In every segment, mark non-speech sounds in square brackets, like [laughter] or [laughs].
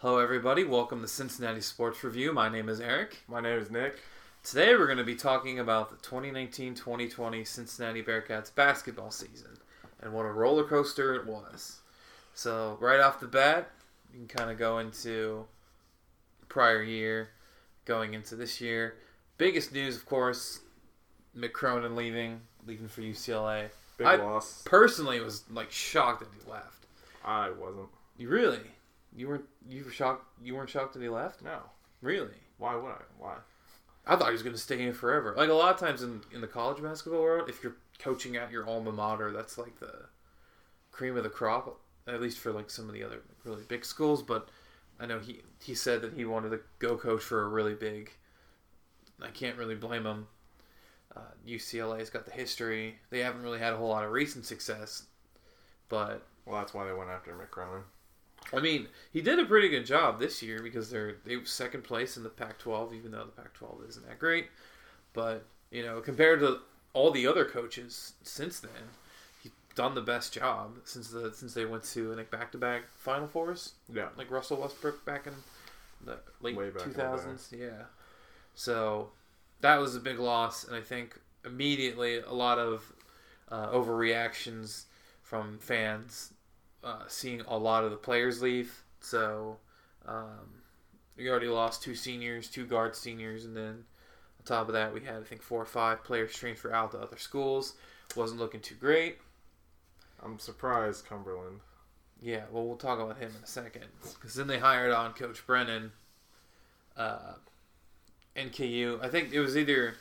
Hello, everybody. Welcome to Cincinnati Sports Review. My name is Eric. My name is Nick. Today, we're going to be talking about the 2019 2020 Cincinnati Bearcats basketball season and what a roller coaster it was. So, right off the bat, you can kind of go into prior year, going into this year. Biggest news, of course, Mick Cronin leaving, leaving for UCLA. Big I- loss. Personally, was like shocked that he left. I wasn't. You really? You weren't? You were shocked? You weren't shocked that he left? No. Really? Why would I? Why? I thought he was going to stay in forever. Like a lot of times in, in the college basketball world, if you're coaching at your alma mater, that's like the cream of the crop. At least for like some of the other really big schools. But I know he he said that he wanted to go coach for a really big. I can't really blame him. Uh, UCLA's got the history. They haven't really had a whole lot of recent success, but Well, that's why they went after Mick Cronin. I mean, he did a pretty good job this year because they're they were second place in the Pac-12, even though the Pac-12 isn't that great. But you know, compared to all the other coaches since then, he's done the best job since the since they went to think back-to-back Final Fours, Yeah. like Russell Westbrook back in the late Way back in two thousands. Yeah, so that was a big loss, and I think immediately a lot of uh, overreactions from fans uh, seeing a lot of the players leave. So um, we already lost two seniors, two guard seniors, and then on top of that, we had I think four or five players transfer out to other schools. Wasn't looking too great. I'm surprised Cumberland. Yeah, well, we'll talk about him in a second. Because then they hired on Coach Brannen, uh, NKU. I think it was either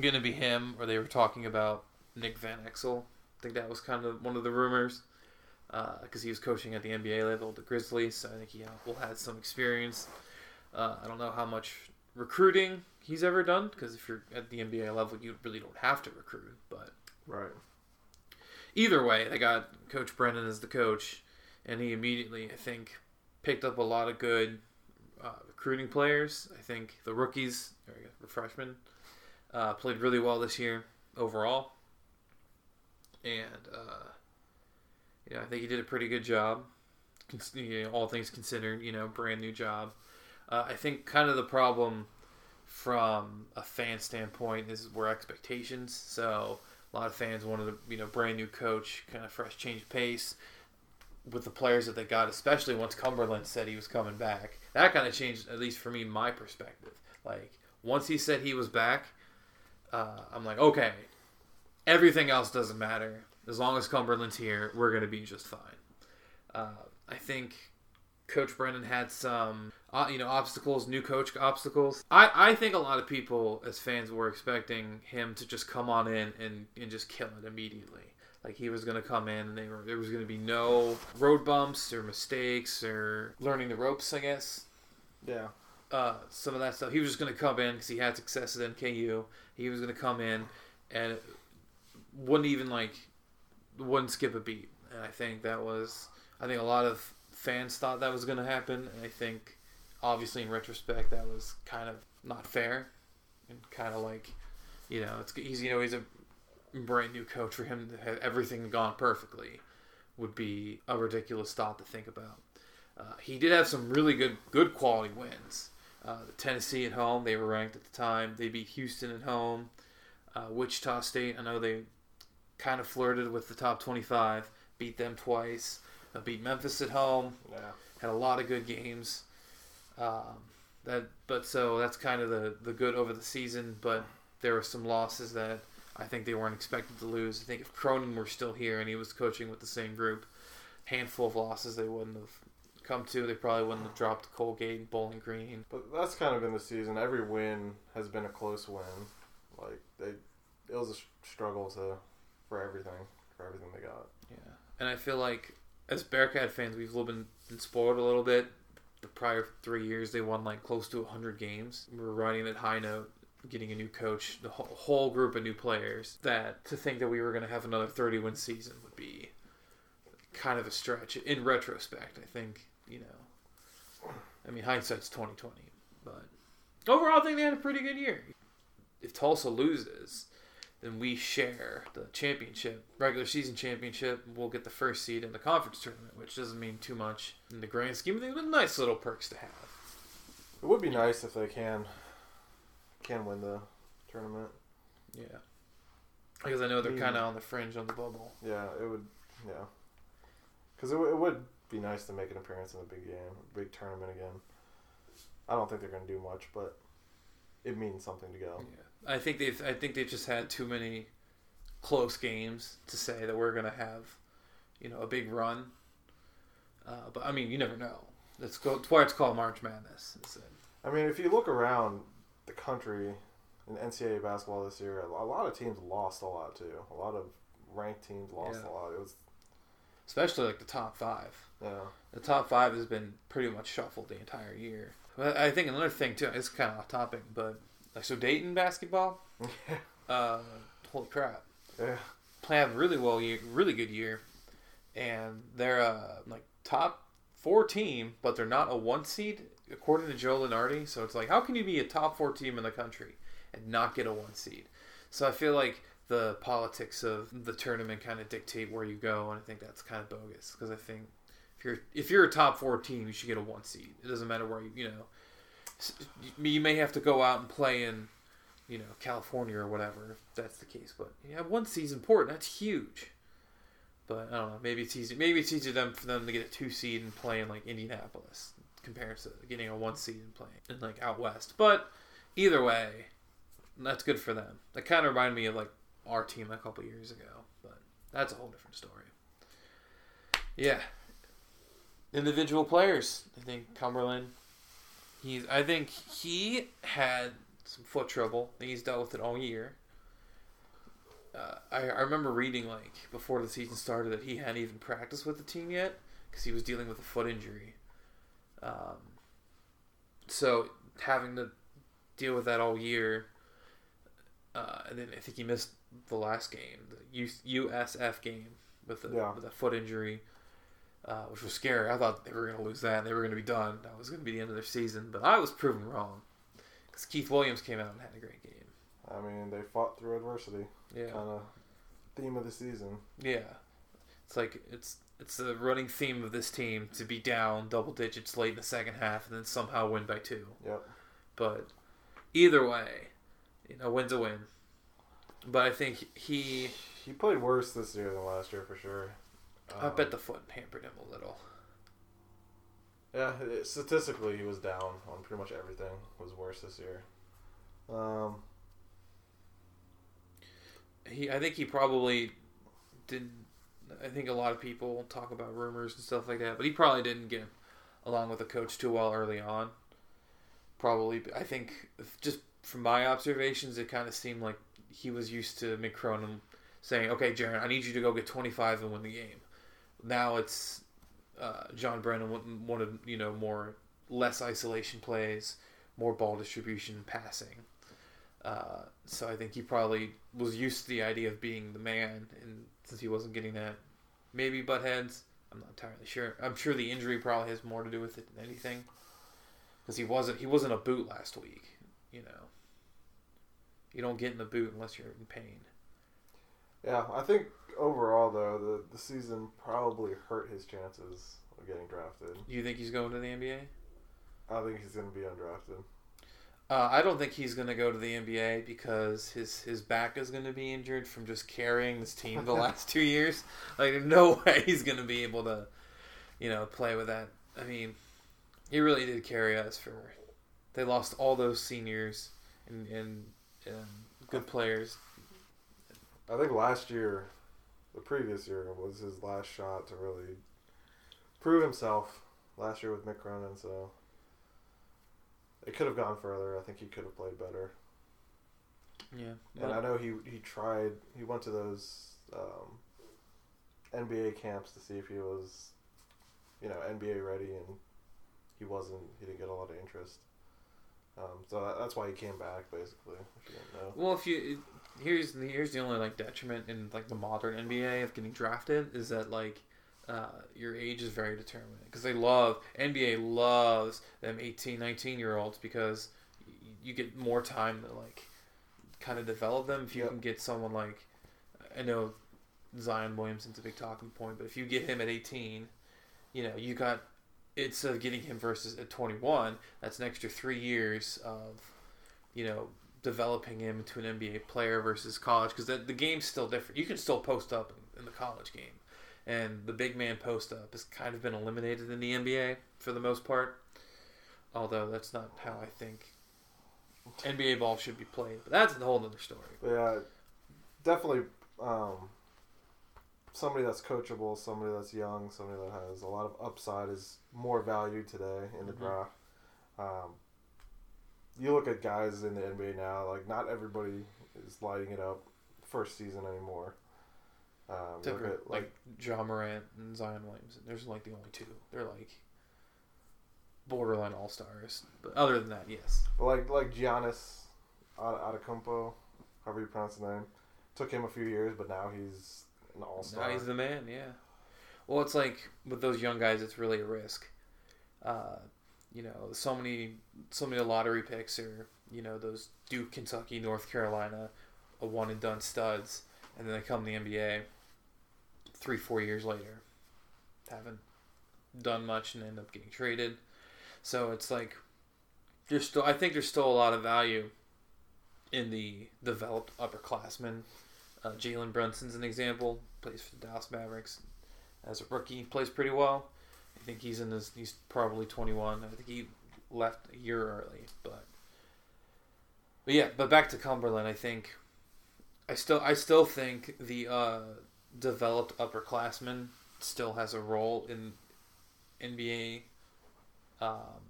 going to be him or they were talking about Nick Van Exel. I think that was kind of one of the rumors. Because he was coaching at the NBA level, the Grizzlies. So I think he will had some experience. Uh, I don't know how much recruiting he's ever done. Because if you're at the NBA level, you really don't have to recruit. But Right. either way, they got Coach Brannen as the coach, and he immediately, I think, picked up a lot of good uh, recruiting players. I think the rookies, or freshmen, uh, played really well this year overall, and uh, yeah, I think he did a pretty good job. All things considered, you know, brand new job. Uh, I think kind of the problem from a fan standpoint is were expectations. So a lot of fans wanted a you know brand new coach, kind of fresh change of pace with the players that they got, especially once Cumberland said he was coming back. That kind of changed, at least for me, my perspective. Like once he said he was back, uh, I'm like, okay, everything else doesn't matter as long as Cumberland's here. We're gonna be just fine. Uh, I think Coach Brannen had some, uh, you know, obstacles, new coach obstacles. I, I think a lot of people as fans were expecting him to just come on in and, and just kill it immediately. Like he was going to come in and they were, there was going to be no road bumps or mistakes or learning the ropes, I guess. Yeah. Uh, some of that stuff. He was just going to come in because he had success at NKU. He was going to come in and wouldn't even like, wouldn't skip a beat. And I think that was, I think a lot of fans thought that was going to happen. And I think, obviously, in retrospect, that was kind of not fair and kind of like, you know, it's he's you know he's a brand new coach for him to have everything gone perfectly would be a ridiculous thought to think about. Uh, he did have some really good good quality wins. Uh, Tennessee at home, they were ranked at the time. They beat Houston at home. Uh, Wichita State, I know they kind of flirted with the top 25, beat them twice. Uh, beat Memphis at home, Yeah. had a lot of good games. Um, that, but so that's kind of the the good over the season. But there were some losses that I think they weren't expected to lose. I think if Cronin were still here and he was coaching with the same group, handful of losses they wouldn't have come to. They probably wouldn't have dropped Colgate, Bowling Green. But that's kind of been the season. Every win has been a close win. Like they, it was a struggle to, for everything, for everything they got. Yeah, and I feel like as Bearcat fans, we've been, been spoiled a little bit. The prior three years, they won like close to 100 games. We were riding that high note, getting a new coach, the whole, whole group of new players. That to think that we were going to have another 30 win season would be kind of a stretch. In retrospect, I think you know. I mean, hindsight's 2020, but overall, I think they had a pretty good year. If Tulsa loses, then we share the championship, regular season championship. We'll get the first seed in the conference tournament, which doesn't mean too much in the grand scheme of things, but nice little perks to have. It would be nice if they can can win the tournament. Yeah. Because I know they're kind of on the fringe on the bubble. Yeah, it would. Yeah, because it, w- it would be nice to make an appearance in the big game, big tournament again. I don't think they're going to do much, but it means something to go. Yeah. I think they've I think they've just had too many close games to say that we're gonna have, you know, a big run. Uh, but I mean, you never know. That's, go, that's why it's called March Madness. I mean, if you look around the country in NCAA basketball this year, a lot of teams lost a lot too. A lot of ranked teams lost Yeah. a lot. It was especially like the top five. yeah. The top five has been pretty much shuffled the entire year. But I think another thing too. It's kind of off topic, but like so Dayton basketball. [laughs] Uh, holy crap! yeah. Play have a really well year, really good year, and they're uh like top four team, but they're not a one seed according to Joe Lunardi. So it's like, how can you be a top four team in the country and not get a one seed? So I feel like the politics of the tournament kind of dictate where you go, and I think that's kind of bogus because I think if you're if you're a top four team, you should get a one seed. It doesn't matter where you you know. You may have to go out and play in, you know, California or whatever. If that's the case, but yeah, one seed's important. That's huge. But I don't know. Maybe it's easy. Maybe it's easier them for them to get a two seed and play in like Indianapolis compared to getting a one seed and playing in like out west. But either way, that's good for them. That kind of reminded me of like our team a couple years ago. But that's a whole different story. Yeah. Individual players. I think Cumberland. He's. I think he had some foot trouble. I think he's dealt with it all year. Uh, I, I remember reading like before the season started that he hadn't even practiced with the team yet because he was dealing with a foot injury. Um, so having to deal with that all year, uh, and then I think he missed the last game, the USF game with a, Yeah. with a foot injury, uh, which was scary. I thought they were going to lose that and they were going to be done. That was going to be the end of their season, but I was proven wrong because Keith Williams came out and had a great game. I mean, they fought through adversity. Yeah. Kind of theme of the season. Yeah, it's like it's it's the running theme of this team to be down double digits late in the second half and then somehow win by two. Yep. But either way, you know, win's a win. But I think he, He played worse this year than last year for sure. I Um, bet the foot hampered him a little. Yeah, statistically, he was down on pretty much everything. Was worse this year. Um, He, I think he probably did. I think a lot of people talk about rumors and stuff like that, but he probably didn't get along with the coach too well early on. Probably, I think just from my observations, it kind of seemed like he was used to Mick Cronin saying, "Okay, Jarron, I need you to go get 25 and win the game." Now it's uh, John Brannen wanted you know more less isolation plays, more ball distribution, passing. Uh, so I think he probably was used to the idea of being the man, and since he wasn't getting that, maybe butt heads. I'm not entirely sure. I'm sure the injury probably has more to do with it than anything, because he wasn't he wasn't a boot last week. You know, you don't get in the boot unless you're in pain. Yeah, I think overall though, the the season probably hurt his chances of getting drafted. You think he's going to the NBA? I think he's going to be undrafted. Uh, I don't think he's going to go to the NBA because his his back is going to be injured from just carrying this team the [laughs] last two years. Like, there's no [laughs] way he's going to be able to, you know, play with that. I mean, he really did carry us for. They lost all those seniors and and, and good players. I think last year, the previous year, was his last shot to really prove himself. Last year with Mick Cronin, so it could have gone further. I think he could have played better. Yeah, And I know he he tried. He went to those um, NBA camps to see if he was, you know, NBA ready, and he wasn't. He didn't get a lot of interest. Um, so that, that's why he came back, basically. If you didn't know. Well, if you here's the, here's the only like detriment in like the modern NBA of getting drafted is that like uh, your age is very determinant because they love NBA loves them 18, 19 year olds because y- you get more time to like kind of develop them. If you Yep. can get someone like, I know Zion Williamson's a big talking point, but if you get him at 18, you know, you got instead of getting him versus at 21, that's an extra three years of, you know, developing him into an NBA player versus college because the, the game's still different. You can still post up in, in the college game, and the big man post up has kind of been eliminated in the NBA for the most part. Although that's not how I think NBA ball should be played, but that's a whole other story. Yeah, definitely um, somebody that's coachable, somebody that's young, somebody that has a lot of upside is more valued today in the Mhm. draft. Um, you look at guys in the NBA now, like not everybody is lighting it up first season anymore. Um, look at for, like Ja Morant and Zion Williamson. There's like the only two. They're like borderline all stars. But other than that, yes. But like like Giannis Ad- Adetokounmpo, however you pronounce the name. Took him a few years, but now he's an all Now star. he's the man, yeah. Well, it's like with those young guys, it's really a risk. Uh, you know, so many, so many lottery picks are, you know, those Duke, Kentucky, North Carolina, a one and done studs, and then they come to the NBA. Three, four years later, haven't done much and end up getting traded. So it's like, there's still, I think there's still a lot of value in the developed upperclassmen uh, Jalen Brunson's an example. Plays for the Dallas Mavericks as a rookie. Plays pretty well. I think he's in his. He's probably 21. I think he left a year early, but but yeah. But back to Cumberland, I think I still I still think the uh, developed upperclassman still has a role in NBA um,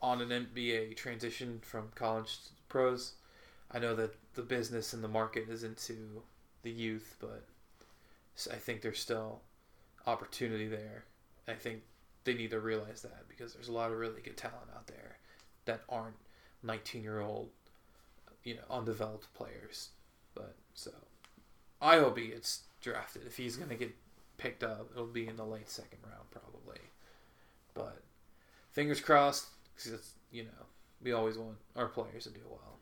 on an NBA transition from college to pros. I know that the business and the market is into the youth, but I think there's still opportunity there. I think they need to realize that because there's a lot of really good talent out there that aren't 19 year old, you know, undeveloped players. But so I hope he gets drafted. If he's gonna get picked up, it'll be in the late second round probably. But fingers crossed, because it's you know we always want our players to do well.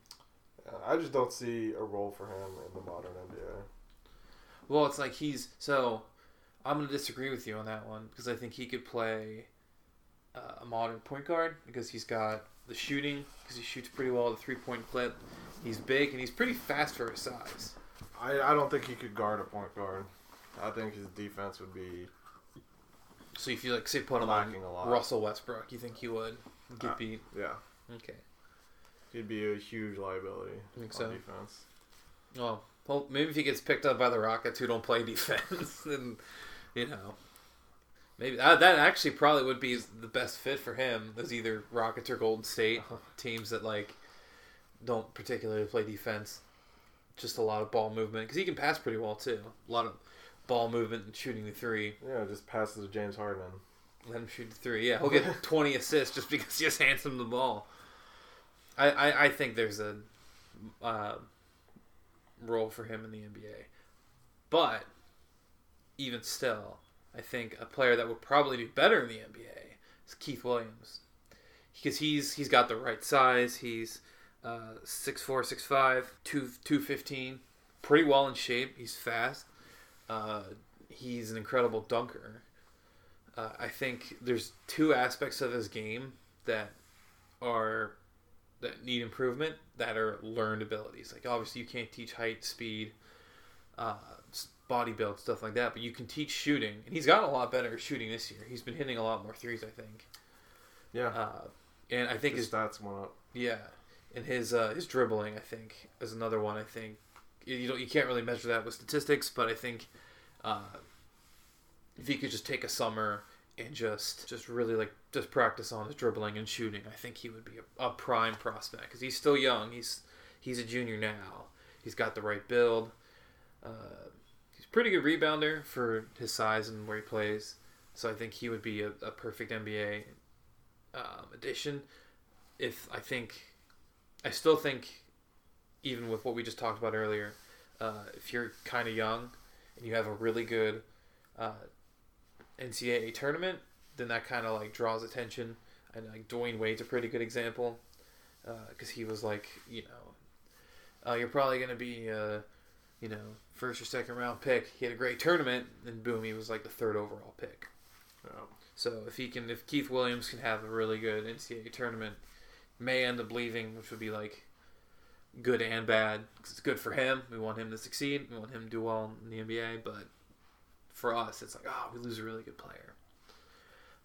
I just don't see a role for him in the modern NBA. Well, it's like he's so. I'm gonna disagree with you on that one because I think he could play uh, a modern point guard because he's got the shooting because he shoots pretty well the three point clip. He's big and he's pretty fast for his size. I, I don't think he could guard a point guard. I think his defense would be So if you like say put him on a lot. Russell Westbrook, you think he would get Uh, beat? Yeah, Okay. he'd be a huge liability I think so. defense. Well, well, maybe if he gets picked up by the Rockets who don't play [laughs] defense, then you know, maybe uh, that actually probably would be the best fit for him. As either Rockets or Golden State teams that like don't particularly play defense, just a lot of ball movement because he can pass pretty well too. A lot of ball movement and shooting the three. Yeah, just passes to James Harden. Let him shoot the three. Yeah, he'll get [laughs] 20 assists just because he just hands him the ball. I, I, I think there's a uh, role for him in the NBA. But even still, I think a player that would probably do better in the NBA is Keith Williams. Because he's he's got the right size. He's uh, 6'4", 6'5", 2, 215. Pretty well in shape. He's fast. Uh, he's an incredible dunker. Uh, I think there's two aspects of his game that are that need improvement that are learned abilities. Like obviously you can't teach height, speed, uh, body build, stuff like that, but you can teach shooting, and he's gotten a lot better at shooting this year. He's been hitting a lot more threes, I think. Yeah, Uh, and I think his his stats went up. yeah, and his uh, his dribbling, I think, is another one. I think you don't you can't really measure that with statistics, but I think uh, if he could just take a summer and just just really like just practice on his dribbling and shooting, I think he would be a, a prime prospect because he's still young. He's he's a junior now. He's got the right build. Uh, pretty good rebounder for his size and where he plays. So I think he would be a, a perfect NBA um, addition. If I think, I still think, even with what we just talked about earlier, uh, if you're kind of young and you have a really good uh, NCAA tournament, then that kind of like draws attention. And like Dwyane Wade's a pretty good example because he was like you know uh, you're probably going to be, uh, you know, first or second round pick. He had a great tournament, and boom, he was like the third overall pick. Yeah. So if he can, if Keith Williams can have a really good NCAA tournament, may end up leaving, which would be like good and bad. 'cause it's good for him. We want him to succeed. We want him to do well in the NBA. But for us, it's like, oh, we lose a really good player.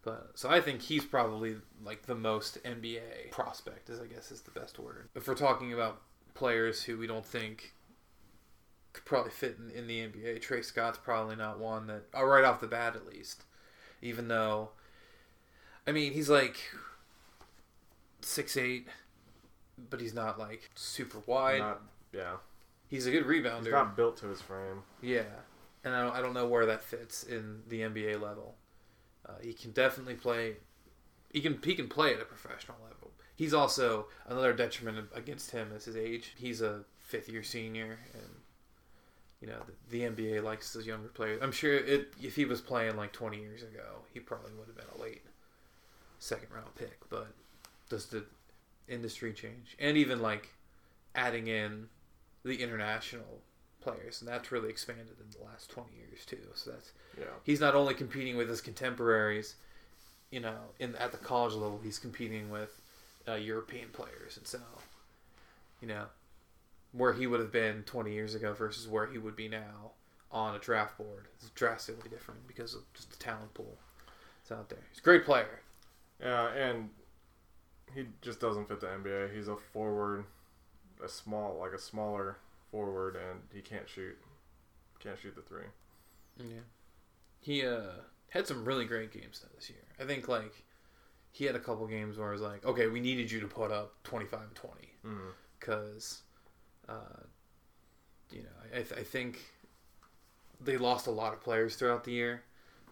But so I think he's probably like the most NBA prospect, is I guess is the best word. If we're talking about players who we don't think could probably fit in, in the NBA, Tre Scott's probably not one that, uh, right off the bat at least. Even though, I mean, he's like six eight, but he's not like super wide. Not, yeah. he's a good rebounder. He's not built to his frame. Yeah, and I don't, I don't know where that fits in the NBA level. Uh, he can definitely play. He can he can play at a professional level. He's also another detriment against him is his age. He's a fifth year senior, and you know the, the NBA likes those younger players. I'm sure it if he was playing like 20 years ago, he probably would have been a late second round pick. But does the industry change? And even like adding in the international players, and that's really expanded in the last 20 years too. So that's Yeah. he's not only competing with his contemporaries, you know, in at the college level, he's competing with uh, European players, and so, you know, where he would have been 20 years ago versus where he would be now on a draft board is drastically different because of just the talent pool that's out there. He's a great player. Yeah, and he just doesn't fit the NBA. He's a forward, a small, like a smaller forward, and he can't shoot. Can't shoot the three. Yeah, he uh had some really great games this year. I think like he had a couple games where I was like, okay, we needed you to put up 25 and 20. Mm. because uh, you know I, th- I think they lost a lot of players throughout the year.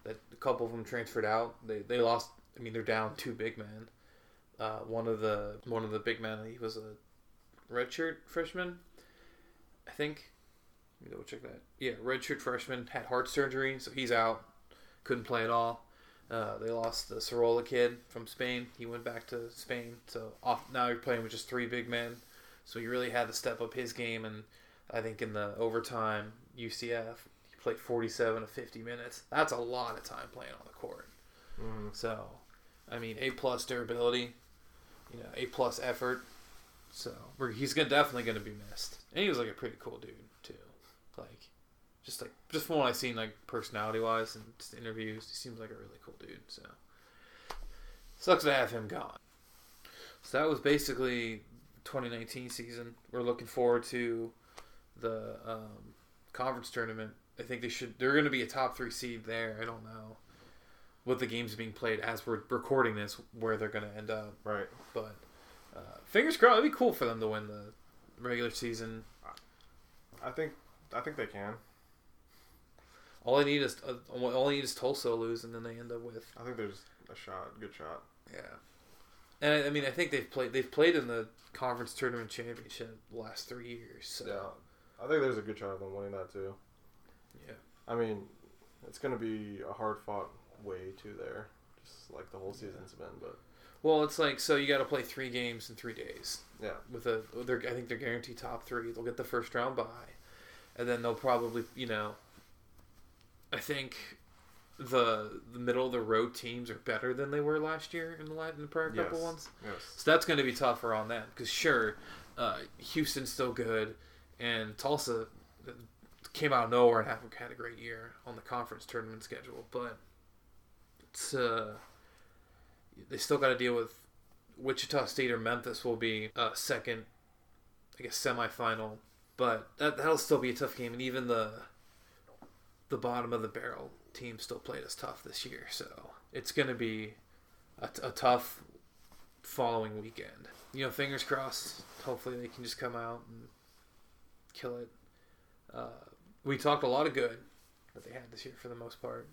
That a couple of them transferred out. They they lost. I mean, they're down two big men. Uh, one of the one of the big men he was a redshirt freshman, I think. Let me double check that. Yeah, redshirt freshman had heart surgery, so he's out. Couldn't play at all. Uh, they lost the Sorolla kid from Spain. He went back to Spain, so off now you're playing with just three big men. So he really had to step up his game, and I think in the overtime UCF he played 47 to 50 minutes. That's a lot of time playing on the court. Mm. So, I mean, A plus durability, you know, A plus effort. So we're, he's gonna definitely gonna be missed, and he was like a pretty cool dude too. Like, just like just from what I've seen, like personality wise and just interviews, he seems like a really cool dude. So sucks to have him gone. So that was basically 2019 season. We're looking forward to the um, conference tournament. I think they should. They're going to be a top three seed there. I don't know with the games being played as we're recording this where they're going to end up. Right. But uh, fingers crossed. It'd be cool for them to win the regular season. I think. I think they can. All I need is uh, all I need is Tulsa lose, and then they end up with I think there's a shot. Good shot. yeah. And I, I mean, I think they've played. They've played in the conference tournament championship the last three years. So Yeah. I think there's a good chance of them winning that too. yeah. I mean, it's going to be a hard fought way to there, just like the whole season's been. But Well, it's like so you got to play three games in three days. yeah, With a, they're, I think they're guaranteed top three. They'll get the first round bye, and then they'll probably, you know, I think the the middle of the road teams are better than they were last year in the in the prior couple Yes. ones. yes, So that's going to be tougher on them because sure, uh, Houston's still good, and Tulsa uh, came out of nowhere and have, had a great year on the conference tournament schedule, but it's uh, they still got to deal with Wichita State or Memphis will be a second, I guess semifinal, but that that'll still be a tough game, and even the the bottom of the barrel team still played us tough this year, so it's going to be a, a tough following weekend. You know, fingers crossed. Hopefully, they can just come out and kill it. Uh, we talked a lot of good that they had this year for the most part.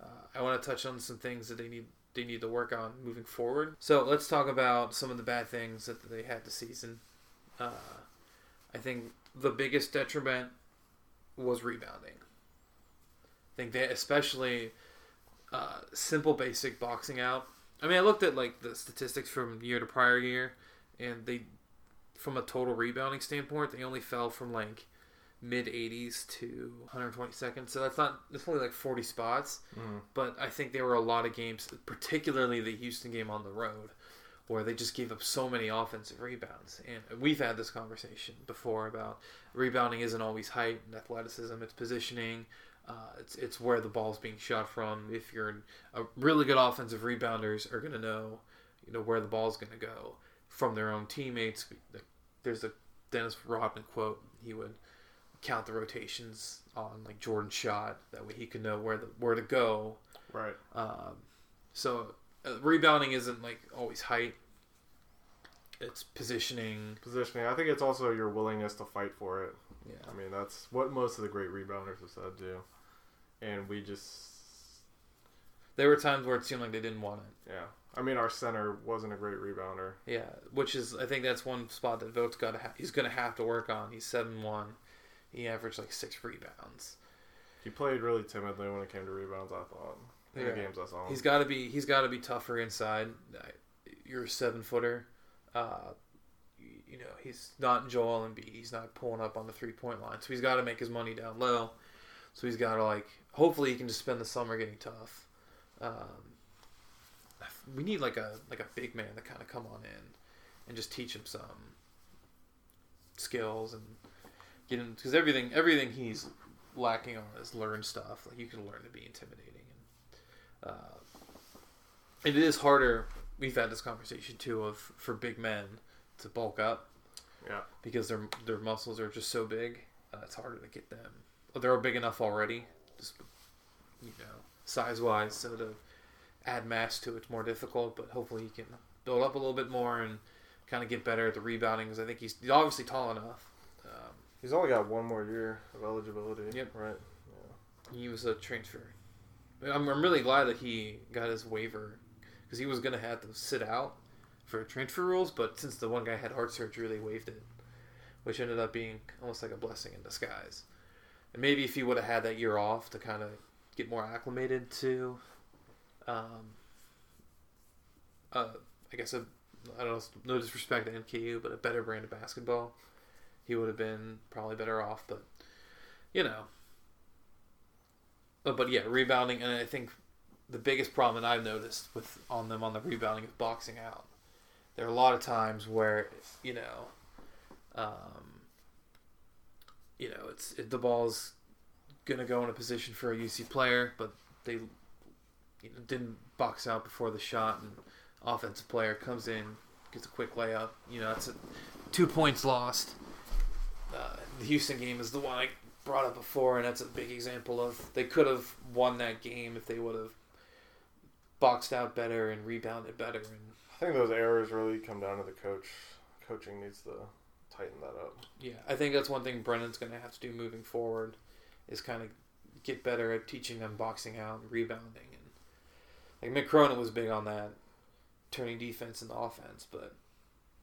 Uh, I want to touch on some things that they need they need to work on moving forward. So let's talk about some of the bad things that they had this season. Uh, I think the biggest detriment was rebounding. I think they especially uh, simple basic boxing out I mean, I looked at like the statistics from year to prior year, and they from a total rebounding standpoint, they only fell from like mid 80s to 122nd. So that's not that's only like 40 spots. Mm. But I think there were a lot of games, particularly the Houston game on the road, where they just gave up so many offensive rebounds. And we've had this conversation before about rebounding isn't always height and athleticism; it's positioning. Uh, it's it's where the ball's being shot from. If you're a really good offensive rebounders are going to know, you know where the ball's going to go from their own teammates. There's a Dennis Rodman quote. He would count the rotations on like Jordan's shot. That way he could know where the where to go. Right. Um, so uh, rebounding isn't like always height. It's positioning. Positioning. I think it's also your willingness to fight for it. Yeah. I mean, that's what most of the great rebounders have said too. And we just, There were times where it seemed like they didn't want it. yeah. I mean, our center wasn't a great rebounder. Yeah, which is I think that's one spot that Vogt's got to ha- he's going to have to work on. He's seven one. He averaged like six rebounds. He played really timidly when it came to rebounds. I thought in Yeah. the games I saw him. He's got to be he's got to be tougher inside. You're a seven footer. Uh, you- you know he's not Joel Embiid. He's not pulling up on the three point line. So he's got to make his money down low. So he's got to like hopefully he can just spend the summer getting tough. Um, we need like a like a big man to kind of come on in and just teach him some skills and get him because everything everything he's lacking on is learn stuff. Like you can learn to be intimidating and uh, it is harder. We've had this conversation too of for big men to bulk up yeah. because their their muscles are just so big. Uh, it's harder to get them. They're big enough already, just you know, size wise. So to add mass to it's more difficult. But hopefully he can build up a little bit more and kind of get better at the rebounding. Because I think he's, he's obviously tall enough. Um, He's only got one more year of eligibility. Yep. Right. he was a transfer. I'm, I'm really glad that he got his waiver because he was gonna have to sit out for transfer rules. But since the one guy had heart surgery, they waived it, which ended up being almost like a blessing in disguise. And maybe if he would have had that year off to kind of get more acclimated to, um, uh, I guess a, I don't know, no disrespect to NKU, but a better brand of basketball, he would have been probably better off. But you know, but, but yeah, rebounding, and I think the biggest problem that I've noticed with on them on the rebounding is boxing out. There are a lot of times where you know, um, you know, it's it, the ball's gonna go in a position for a UC player, but they you know, didn't box out before the shot, and offensive player comes in, gets a quick layup. You know, it's a, two points lost. Uh, the Houston game is the one I brought up before, and that's a big example of they could have won that game if they would have boxed out better and rebounded better. And I think those errors really come down to the coach. Coaching needs to tighten that up. yeah, I think that's one thing Brannen's going to have to do moving forward is kind of get better at teaching them boxing out and rebounding. And like Mick Cronin was big on that, turning defense into offense. But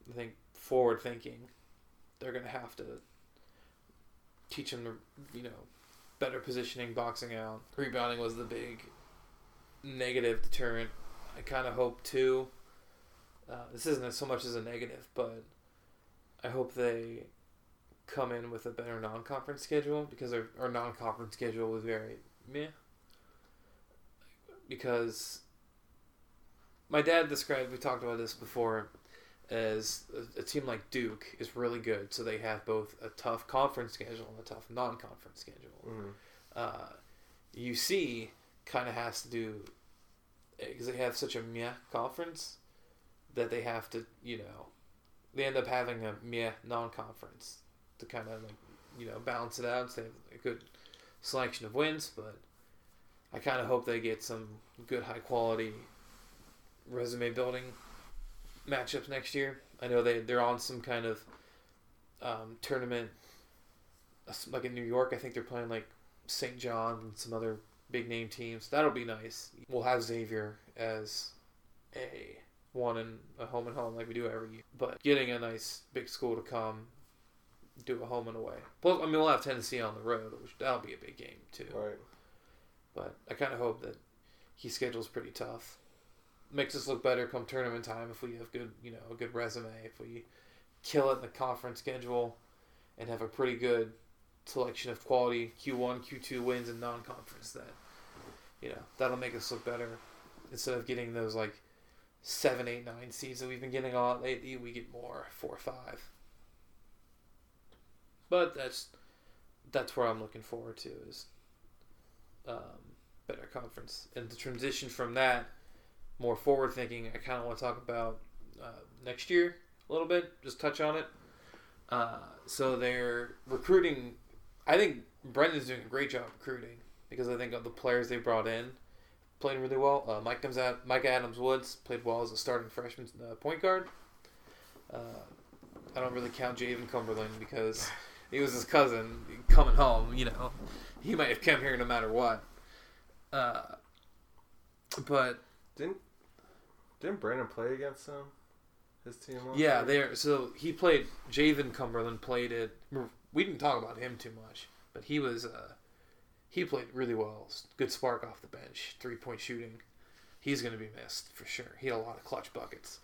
I think forward thinking, they're going to have to teach them, you know, better positioning, boxing out. Rebounding was the big negative deterrent. I kind of hope too. Uh, this isn't so much as a negative, but I hope they come in with a better non-conference schedule because our, our non-conference schedule was very meh. Because my dad described, we talked about this before, as a, a team like Duke is really good, so they have both a tough conference schedule and a tough non-conference schedule. Mm. Uh, UC kind of has to do because they have such a meh conference that they have to, you know, they end up having a meh non-conference to kind of like, you know, balance it out. They have a good selection of wins, but I kind of hope they get some good, high quality resume building matchups next year. I know they they're on some kind of um, tournament, like in New York. I think they're playing like St. John and some other big name teams. That'll be nice. We'll have Xavier as a one and a home and home like we do every year. But getting a nice big school to come do a home and away. Plus, I mean, we'll have Tennessee on the road, which that'll be a big game too. Right. But I kind of hope that he schedule's pretty tough. Makes us look better come tournament time if we have good, you know, a good resume. If we kill it in the conference schedule and have a pretty good selection of quality Q1, Q2 wins in non-conference that you know, that'll make us look better instead of getting those like seven, eight, nine seeds that we've been getting a lot lately. We get more four, five. But that's that's where I'm looking forward to is um, better conference and the transition from that more forward thinking. I kind of want to talk about uh, next year a little bit, just touch on it. Uh, so they're recruiting. I think Brannen's doing a great job recruiting because I think of the players they brought in playing really well. Uh, Mike comes out. Mike Adams Woods played well as a starting freshman uh, point guard. Uh, I don't really count Jaevin Cumberland because he was his cousin coming home. You know, he might have come here no matter what. Uh, but Didn't didn't Brannen play against him? His team. yeah, there. So he played. Jaevin Cumberland played it. We didn't talk about him too much, but he was. He played really well. Good spark off the bench. Three point shooting. He's going to be missed for sure. He had a lot of clutch buckets.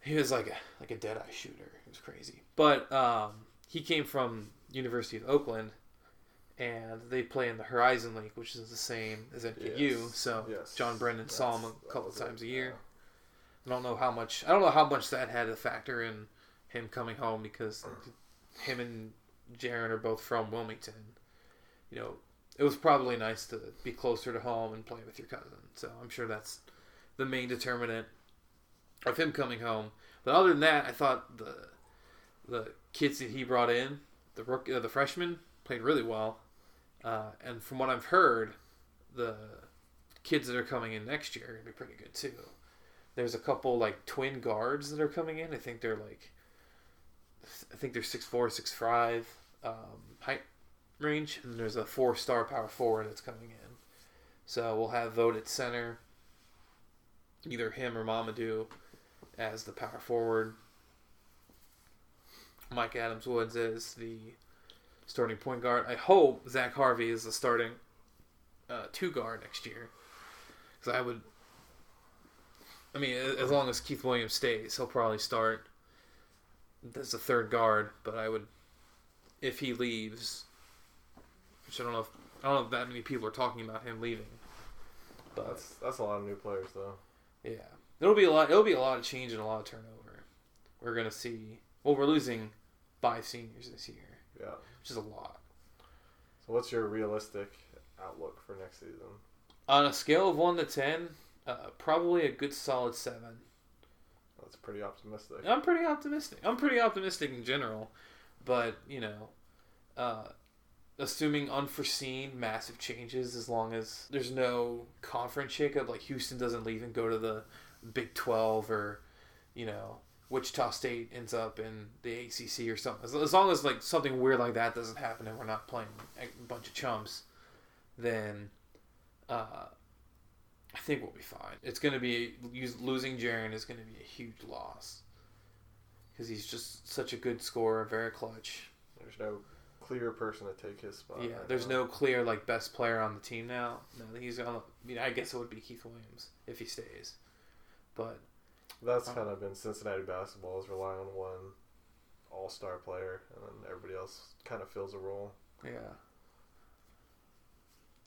He was like a like a dead eye shooter. It was crazy. But um, he came from University of Oakland, and they play in the Horizon League, which is the same as NKU. Yes, So yes. John Brannen saw him a couple was it, times a year. yeah. I don't know how much. I don't know how much that had a factor in him coming home because [clears throat] him and Jarron are both from Wilmington. You know, it was probably nice to be closer to home and play with your cousin. So I'm sure that's the main determinant of him coming home. But other than that, I thought the the kids that he brought in, the rook, uh, the freshmen, played really well. Uh, and from what I've heard, the kids that are coming in next year are gonna be pretty good too. There's a couple like twin guards that are coming in. I think they're like, I think they're six four, six five um, height range, and there's a four star power forward that's coming in. So we'll have Vogt at center, either him or Mamadou as the power forward. Mike Adams Woods is the starting point guard. I hope Zach Harvey is the starting uh, two guard next year. Because I would. I mean, as long as Keith Williams stays, he'll probably start as the third guard. But I would, if he leaves, which I don't know if I don't know if that many people are talking about him leaving. But That's that's a lot of new players though. yeah, it'll be a lot. It'll be a lot of change and a lot of turnover. We're gonna see. Well, we're losing five seniors this year, Yeah. which is a lot. So what's your realistic outlook for next season? On a scale of one to ten, uh, probably a good solid seven. That's pretty optimistic. I'm pretty optimistic. I'm pretty optimistic in general, but you know, uh, assuming unforeseen massive changes, as long as there's no conference shakeup, like Houston doesn't leave and go to the Big Twelve, or you know, Wichita State ends up in the ACC or something. As, as long as like something weird like that doesn't happen and we're not playing a bunch of chumps, then. Uh, I think we'll be fine. It's going to be losing Jarron is going to be a huge loss because he's just such a good scorer, very clutch. There's no clear person to take his spot. yeah, right there's now. no clear like best player on the team now. No, he's on. I mean, I guess it would be Keith Williams if he stays, but That's Oh. kind of been Cincinnati basketball is relying on one all-star player, and then everybody else kind of fills a role. yeah.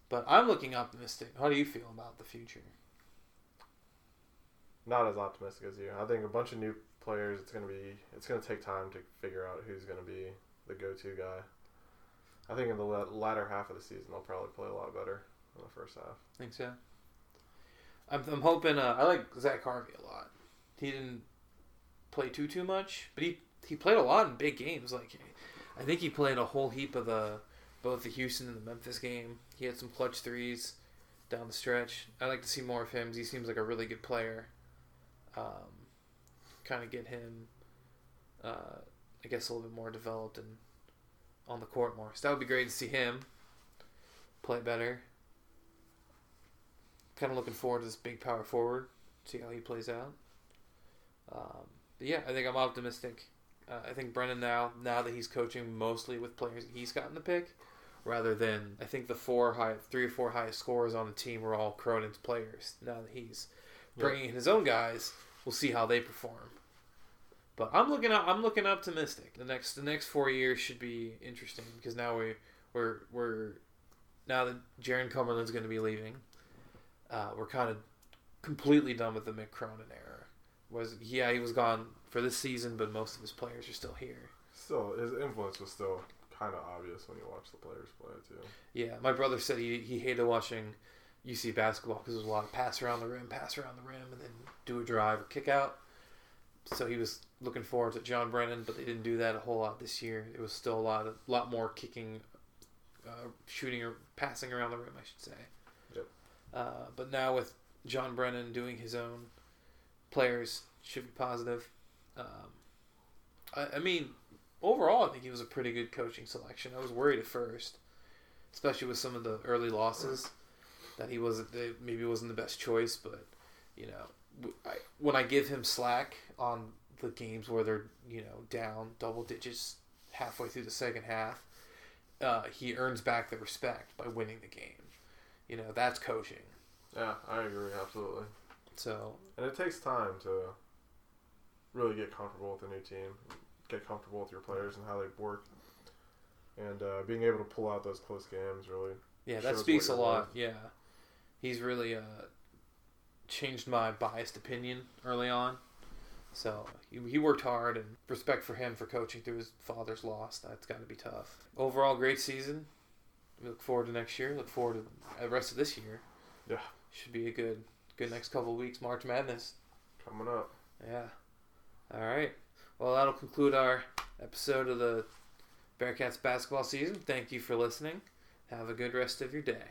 But I'm looking optimistic. How do you feel about the future? Not as optimistic as you. I think a bunch of new players. It's gonna be. It's gonna take time to figure out who's gonna be the go-to guy. I think in the latter half of the season, they'll probably play a lot better than the first half. Think so? I'm, I'm hoping. Uh, I like Zach Harvey a lot. He didn't play too too much, but he he played a lot in big games. Like I think he played a whole heap of the both the Houston and the Memphis game. He had some clutch threes down the stretch. I like to see more of him. He seems like a really good player. Um, kind of get him, uh, I guess, a little bit more developed and on the court more. So that would be great to see him play better kind of looking forward to this big power forward, see how he plays out. Um, but yeah, I think I'm optimistic. Uh, I think Brannen now, now that he's coaching mostly with players he's gotten to pick, rather than I think the four high, three or four highest scorers on the team were all Cronin's players. Now that he's bringing in his own guys, we'll see how they perform. But I'm looking up. I'm looking optimistic. The next the next four years should be interesting because now we we're we're now that Jarron Cumberland's going to be leaving, uh, we're kind of completely done with the Mick Cronin era. Was yeah he was gone for this season, but most of his players are still here. Still, his influence was still kind of obvious when you watch the players play too. Yeah, my brother said he he hated watching UC basketball because there's a lot of pass around the rim, pass around the rim, and then do a drive or kick out. So he was looking forward to John Brannen, but they didn't do that a whole lot this year. It was still a lot of lot more kicking, uh, shooting or passing around the room, I should say. Yep. Uh, but now with John Brannen doing his own, players should be positive. Um, I, I mean, overall, I think he was a pretty good coaching selection. I was worried at first, especially with some of the early losses, that he wasn't maybe wasn't the best choice. But you know, when I give him slack on the games where they're you know down double digits halfway through the second half, uh, he earns back the respect by winning the game. You know, that's coaching. Yeah, I agree absolutely. So And it takes time to really get comfortable with a new team, get comfortable with your players and how they work, and uh, being able to pull out those close games really. yeah, that speaks a lot. worth. Yeah, he's really uh, changed my biased opinion early on. So he, he worked hard, and respect for him for coaching through his father's loss. That's got to be tough. Overall, great season. We look forward to next year. Look forward to the rest of this year. Yeah. should be a good good next couple of weeks. March Madness. Coming up. Yeah. All right. Well, that'll conclude our episode of the Bearcats basketball season. Thank you for listening. Have a good rest of your day.